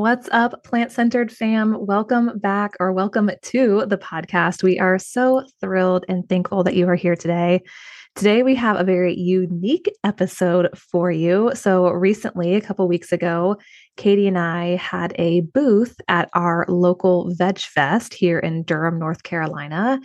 What's up, plant centered fam? Welcome back or welcome to the podcast. We are so thrilled and thankful that you are here today. Today, we have a very unique episode for you. So, recently, a couple weeks ago, Katie and I had a booth at our local Veg Fest here in Durham, North Carolina.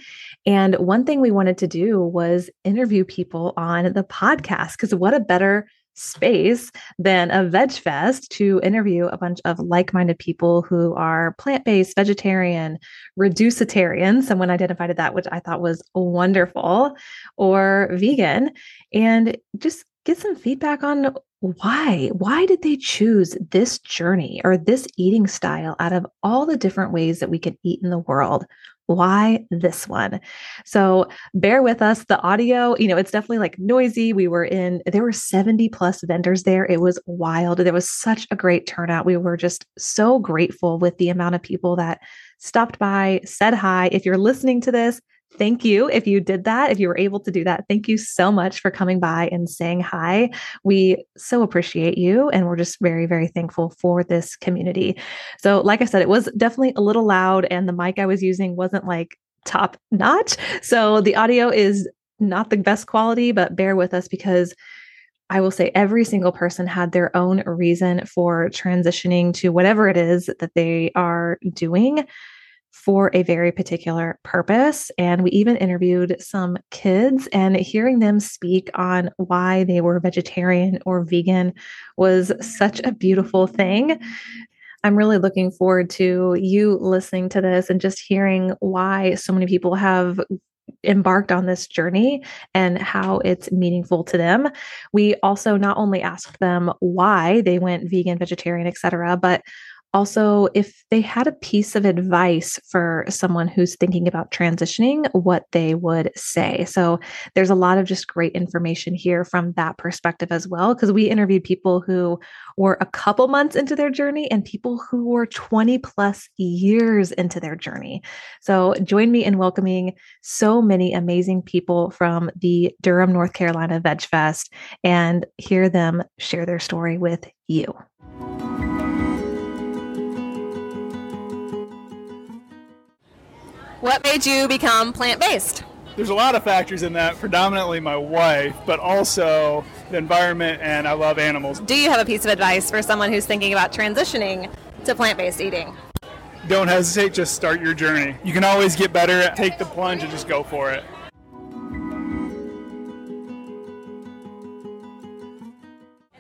And one thing we wanted to do was interview people on the podcast because what a better space than a veg fest to interview a bunch of like-minded people who are plant-based vegetarian reducetarian someone identified that which i thought was wonderful or vegan and just get some feedback on why. Why did they choose this journey or this eating style out of all the different ways that we can eat in the world why this one? So bear with us. The audio, you know, it's definitely like noisy. We were in, there were 70 plus vendors there. It was wild. There was such a great turnout. We were just so grateful with the amount of people that stopped by, said hi. If you're listening to this, thank you if you did that, if you were able to do that. Thank you so much for coming by and saying hi. We so appreciate you. And we're just very, very thankful for this community. So, like I said, it was definitely a little loud, and the mic I was using wasn't like top notch. So, the audio is not the best quality, but bear with us because. I will say every single person had their own reason for transitioning to whatever it is that they are doing for a very particular purpose. And we even interviewed some kids, and hearing them speak on why they were vegetarian or vegan was such a beautiful thing. I'm really looking forward to you listening to this and just hearing why so many people have embarked on this journey and how it's meaningful to them. We also not only asked them why they went vegan, vegetarian, etc., but also if they had a piece of advice for someone who's thinking about transitioning what they would say. So there's a lot of just great information here from that perspective as well because we interviewed people who were a couple months into their journey and people who were 20 plus years into their journey. So join me in welcoming so many amazing people from the durham north carolina veg fest and hear them share their story with you What made you become plant based? There's a lot of factors in that, predominantly my wife, but also the environment, and I love animals. Do you have a piece of advice for someone who's thinking about transitioning to plant based eating? Don't hesitate, just start your journey. You can always get better, take the plunge, and just go for it.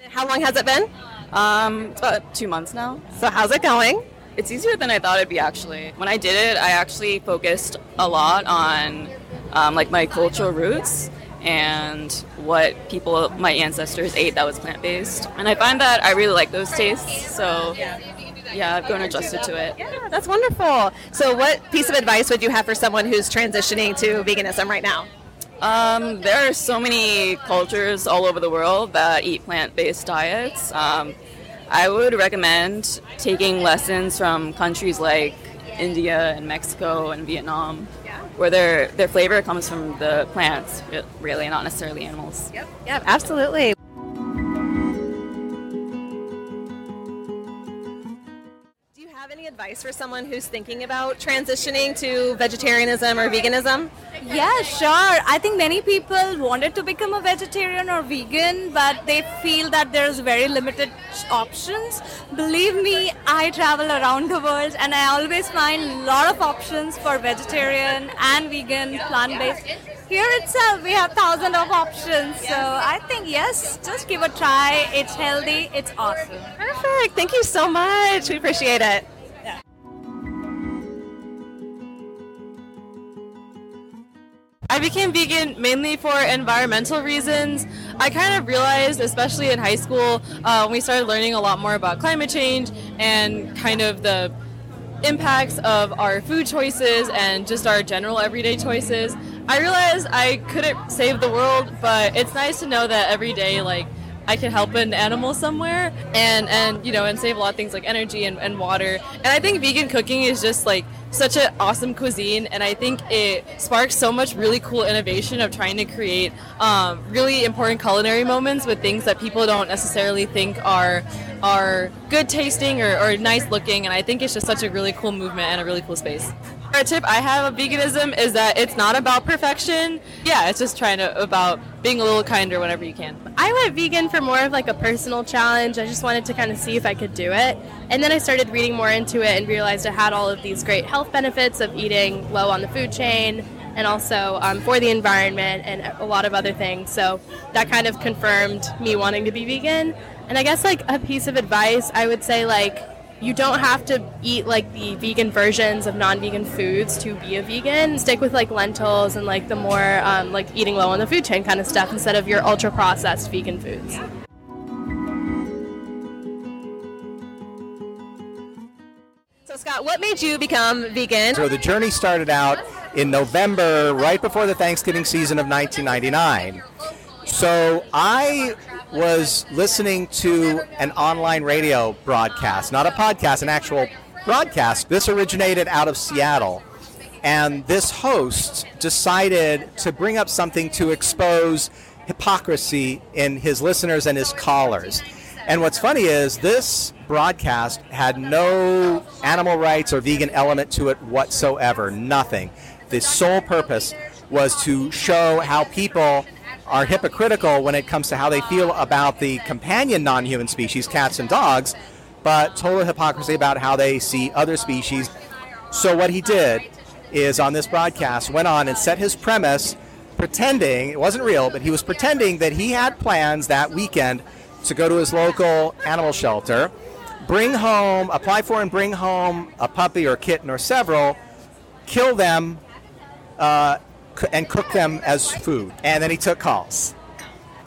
How long has it been? Um, it's about two months now. So, how's it going? It's easier than I thought it'd be actually. When I did it, I actually focused a lot on um, like my cultural roots and what people, my ancestors ate that was plant based. And I find that I really like those tastes. So yeah, I've grown adjusted to it. Yeah, that's wonderful. So, what piece of advice would you have for someone who's transitioning to veganism right now? Um, there are so many cultures all over the world that eat plant based diets. Um, I would recommend taking lessons from countries like India and Mexico and Vietnam, where their their flavor comes from the plants, really, not necessarily animals. Yep, yep, absolutely. Advice for someone who's thinking about transitioning to vegetarianism or veganism? Yeah, sure. I think many people wanted to become a vegetarian or vegan, but they feel that there's very limited options. Believe me, I travel around the world and I always find a lot of options for vegetarian and vegan, plant-based. Here itself, we have thousands of options. So I think yes, just give a try. It's healthy. It's awesome. Perfect. Thank you so much. We appreciate it. I became vegan mainly for environmental reasons. I kind of realized, especially in high school, uh, when we started learning a lot more about climate change and kind of the impacts of our food choices and just our general everyday choices, I realized I couldn't save the world, but it's nice to know that every day, like, I can help an animal somewhere and, and you know, and save a lot of things like energy and, and water. And I think vegan cooking is just like such an awesome cuisine, and I think it sparks so much really cool innovation of trying to create um, really important culinary moments with things that people don't necessarily think are are good tasting or, or nice looking. And I think it's just such a really cool movement and a really cool space. A tip I have of veganism is that it's not about perfection. Yeah, it's just trying to about being a little kinder whenever you can. I went vegan for more of like a personal challenge. I just wanted to kind of see if I could do it. And then I started reading more into it and realized it had all of these great health benefits of eating low on the food chain and also um, for the environment and a lot of other things. So that kind of confirmed me wanting to be vegan. And I guess like a piece of advice, I would say like you don't have to eat like the vegan versions of non-vegan foods to be a vegan. Stick with like lentils and like the more um, like eating low on the food chain kind of stuff instead of your ultra processed vegan foods. So Scott, what made you become vegan? So the journey started out in November, right before the Thanksgiving season of 1999. So I was listening to an online radio broadcast, not a podcast, an actual broadcast. This originated out of Seattle. And this host decided to bring up something to expose hypocrisy in his listeners and his callers. And what's funny is this broadcast had no animal rights or vegan element to it whatsoever. Nothing. The sole purpose was to show how people are hypocritical when it comes to how they feel about the companion non human species, cats and dogs, but total hypocrisy about how they see other species. So, what he did is on this broadcast went on and set his premise pretending it wasn't real, but he was pretending that he had plans that weekend to go to his local animal shelter, bring home, apply for and bring home a puppy or kitten or several, kill them, uh, and cook them as food. And then he took calls.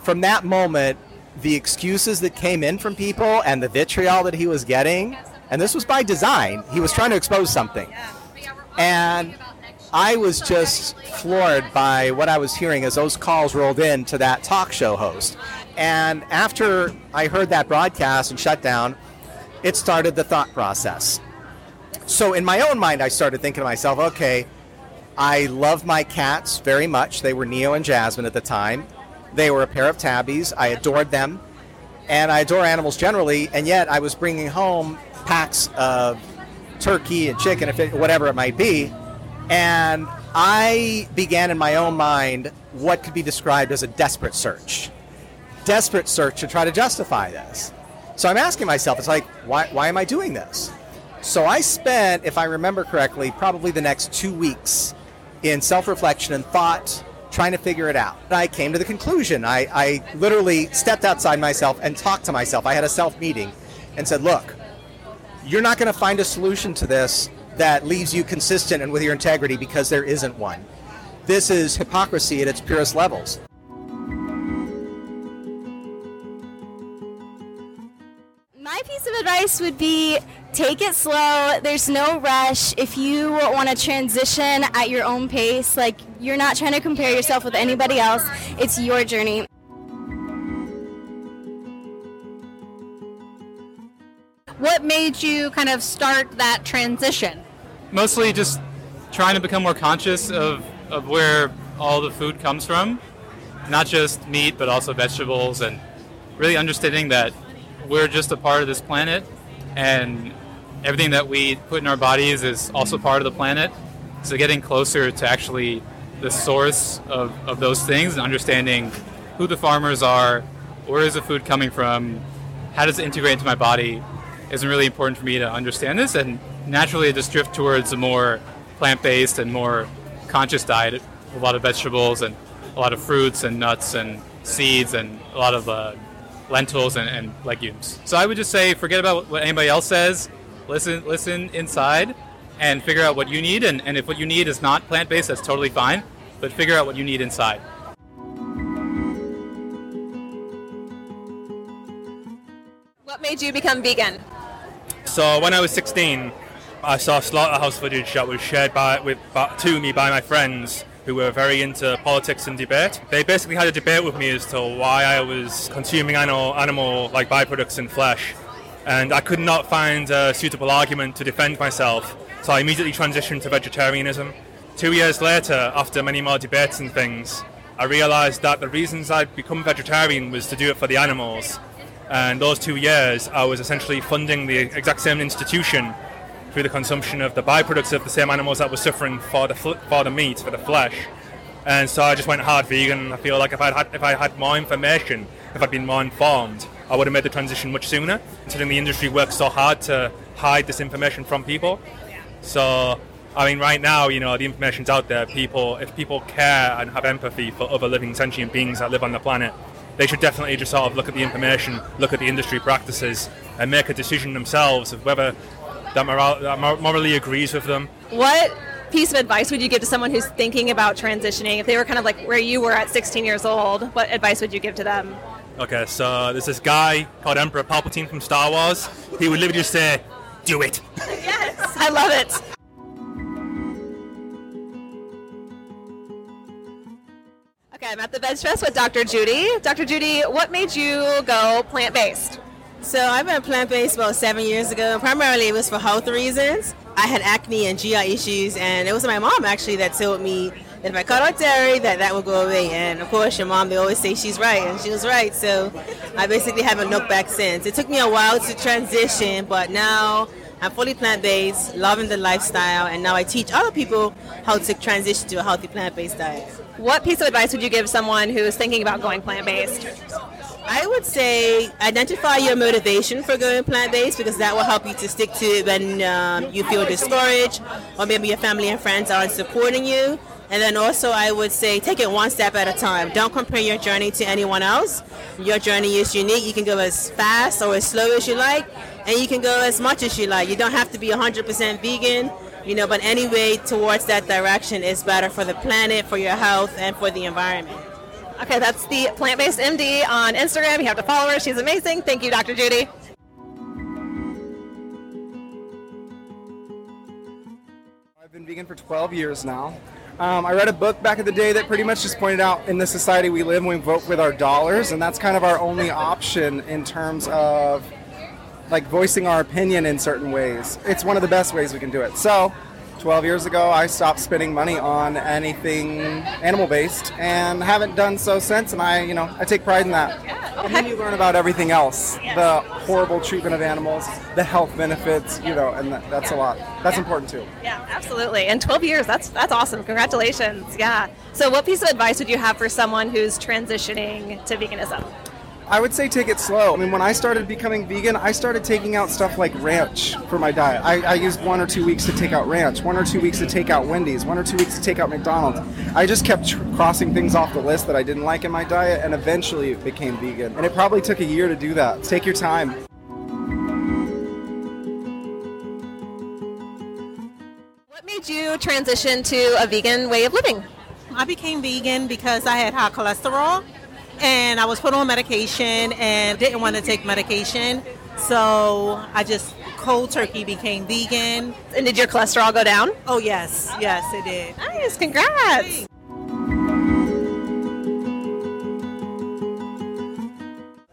From that moment, the excuses that came in from people and the vitriol that he was getting, and this was by design, he was trying to expose something. And I was just floored by what I was hearing as those calls rolled in to that talk show host. And after I heard that broadcast and shut down, it started the thought process. So in my own mind, I started thinking to myself, okay, I love my cats very much. They were Neo and Jasmine at the time. They were a pair of tabbies. I adored them. And I adore animals generally, and yet I was bringing home packs of turkey and chicken, if it, whatever it might be. And I began in my own mind what could be described as a desperate search. Desperate search to try to justify this. So I'm asking myself, it's like, why, why am I doing this? So I spent, if I remember correctly, probably the next two weeks in self reflection and thought, trying to figure it out. I came to the conclusion. I, I literally stepped outside myself and talked to myself. I had a self meeting and said, Look, you're not going to find a solution to this that leaves you consistent and with your integrity because there isn't one. This is hypocrisy at its purest levels. My piece of advice would be take it slow. There's no rush. If you want to transition at your own pace, like you're not trying to compare yourself with anybody else, it's your journey. What made you kind of start that transition? Mostly just trying to become more conscious of, of where all the food comes from, not just meat, but also vegetables, and really understanding that we're just a part of this planet and everything that we put in our bodies is also part of the planet. So getting closer to actually the source of, of those things and understanding who the farmers are, where is the food coming from, how does it integrate into my body is really important for me to understand this and naturally I just drift towards a more plant-based and more conscious diet, a lot of vegetables and a lot of fruits and nuts and seeds and a lot of uh, lentils and, and legumes. So I would just say forget about what anybody else says. Listen listen inside and figure out what you need. And, and if what you need is not plant-based that's totally fine. But figure out what you need inside. What made you become vegan? So when I was 16, I saw slaughterhouse footage that was shared by with by, to me by my friends who were very into politics and debate. They basically had a debate with me as to why I was consuming animal animal like byproducts and flesh, and I could not find a suitable argument to defend myself. So I immediately transitioned to vegetarianism. Two years later, after many more debates and things, I realized that the reasons I'd become vegetarian was to do it for the animals. And those two years, I was essentially funding the exact same institution through the consumption of the byproducts of the same animals that were suffering for the for the meat, for the flesh. And so I just went hard vegan. I feel like if I had if I had more information, if I'd been more informed, I would have made the transition much sooner. Considering the industry works so hard to hide this information from people. So I mean, right now, you know, the information's out there. People, if people care and have empathy for other living sentient beings that live on the planet, they should definitely just sort of look at the information, look at the industry practices, and make a decision themselves of whether that, moral, that morally agrees with them. What piece of advice would you give to someone who's thinking about transitioning? If they were kind of like where you were at 16 years old, what advice would you give to them? Okay, so there's this guy called Emperor Palpatine from Star Wars. He would literally just say, "Do it." yes, I love it. Okay, I'm at the Veg Fest with Dr. Judy. Dr. Judy, what made you go plant based? So I went plant based about seven years ago. Primarily, it was for health reasons. I had acne and GI issues, and it was my mom actually that told me that if I cut out dairy, that that would go away. And of course, your mom, they always say she's right, and she was right. So I basically haven't looked back since. It took me a while to transition, but now I'm fully plant based, loving the lifestyle, and now I teach other people how to transition to a healthy plant based diet. What piece of advice would you give someone who is thinking about going plant based? I would say identify your motivation for going plant based because that will help you to stick to it when um, you feel discouraged or maybe your family and friends aren't supporting you. And then also, I would say take it one step at a time. Don't compare your journey to anyone else. Your journey is unique. You can go as fast or as slow as you like, and you can go as much as you like. You don't have to be 100% vegan you know, but anyway, towards that direction is better for the planet, for your health, and for the environment. Okay, that's the plant based MD on Instagram. You have to follow her. She's amazing. Thank you, Dr. Judy. I've been vegan for 12 years now. Um, I read a book back in the day that pretty much just pointed out in the society we live, we vote with our dollars, and that's kind of our only option in terms of like voicing our opinion in certain ways. It's one of the best ways we can do it. So, 12 years ago, I stopped spending money on anything animal based and haven't done so since. And I, you know, I take pride in that. And then you learn about everything else the horrible treatment of animals, the health benefits, you know, and that, that's a lot. That's important too. Yeah, absolutely. And 12 years, that's that's awesome. Congratulations. Yeah. So what piece of advice would you have for someone who's transitioning to veganism? I would say take it slow. I mean, when I started becoming vegan, I started taking out stuff like ranch for my diet. I, I used one or two weeks to take out ranch, one or two weeks to take out Wendy's, one or two weeks to take out McDonald's. I just kept tr- crossing things off the list that I didn't like in my diet, and eventually it became vegan. And it probably took a year to do that. Take your time. What made you transition to a vegan way of living? I became vegan because I had high cholesterol and I was put on medication and didn't want to take medication. So I just cold turkey became vegan. And did your cholesterol go down? Oh, yes. Yes, it did. Nice. Congrats.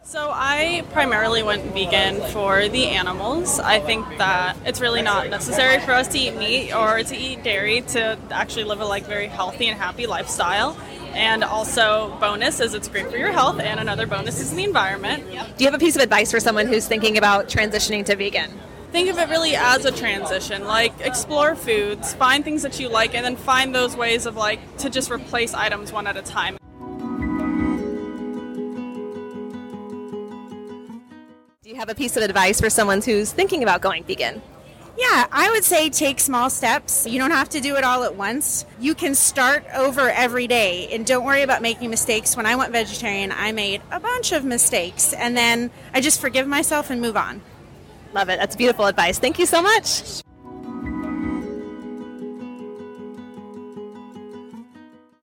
So I primarily went vegan for the animals. I think that it's really not necessary for us to eat meat or to eat dairy to actually live a like very healthy and happy lifestyle. And also bonus is it's great for your health and another bonus is the environment. Do you have a piece of advice for someone who's thinking about transitioning to vegan? Think of it really as a transition. Like explore foods, find things that you like and then find those ways of like to just replace items one at a time. Do you have a piece of advice for someone who's thinking about going vegan? Yeah, I would say take small steps. You don't have to do it all at once. You can start over every day and don't worry about making mistakes. When I went vegetarian, I made a bunch of mistakes and then I just forgive myself and move on. Love it. That's beautiful advice. Thank you so much.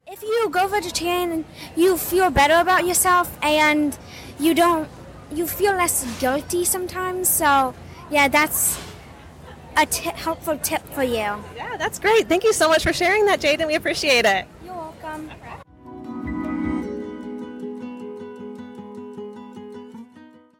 If you go vegetarian, you feel better about yourself and you don't you feel less guilty sometimes. So, yeah, that's a t- helpful tip for you. Yeah, that's great. Thank you so much for sharing that, Jaden. We appreciate it. You're welcome.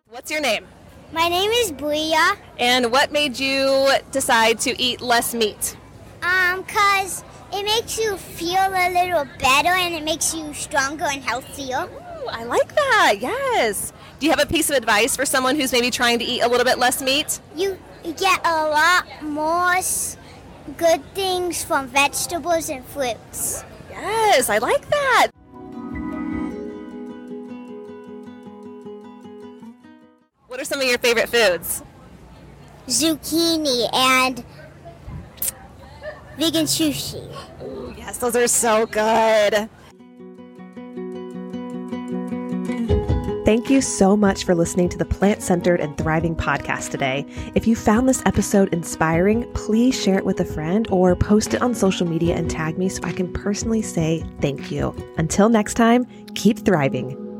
What's your name? My name is Bria. And what made you decide to eat less meat? Um, cause it makes you feel a little better and it makes you stronger and healthier. Ooh, I like that. Yes. Do you have a piece of advice for someone who's maybe trying to eat a little bit less meat? You get a lot more good things from vegetables and fruits. Yes, I like that. What are some of your favorite foods? Zucchini and vegan sushi. Yes, those are so good. Thank you so much for listening to the Plant Centered and Thriving podcast today. If you found this episode inspiring, please share it with a friend or post it on social media and tag me so I can personally say thank you. Until next time, keep thriving.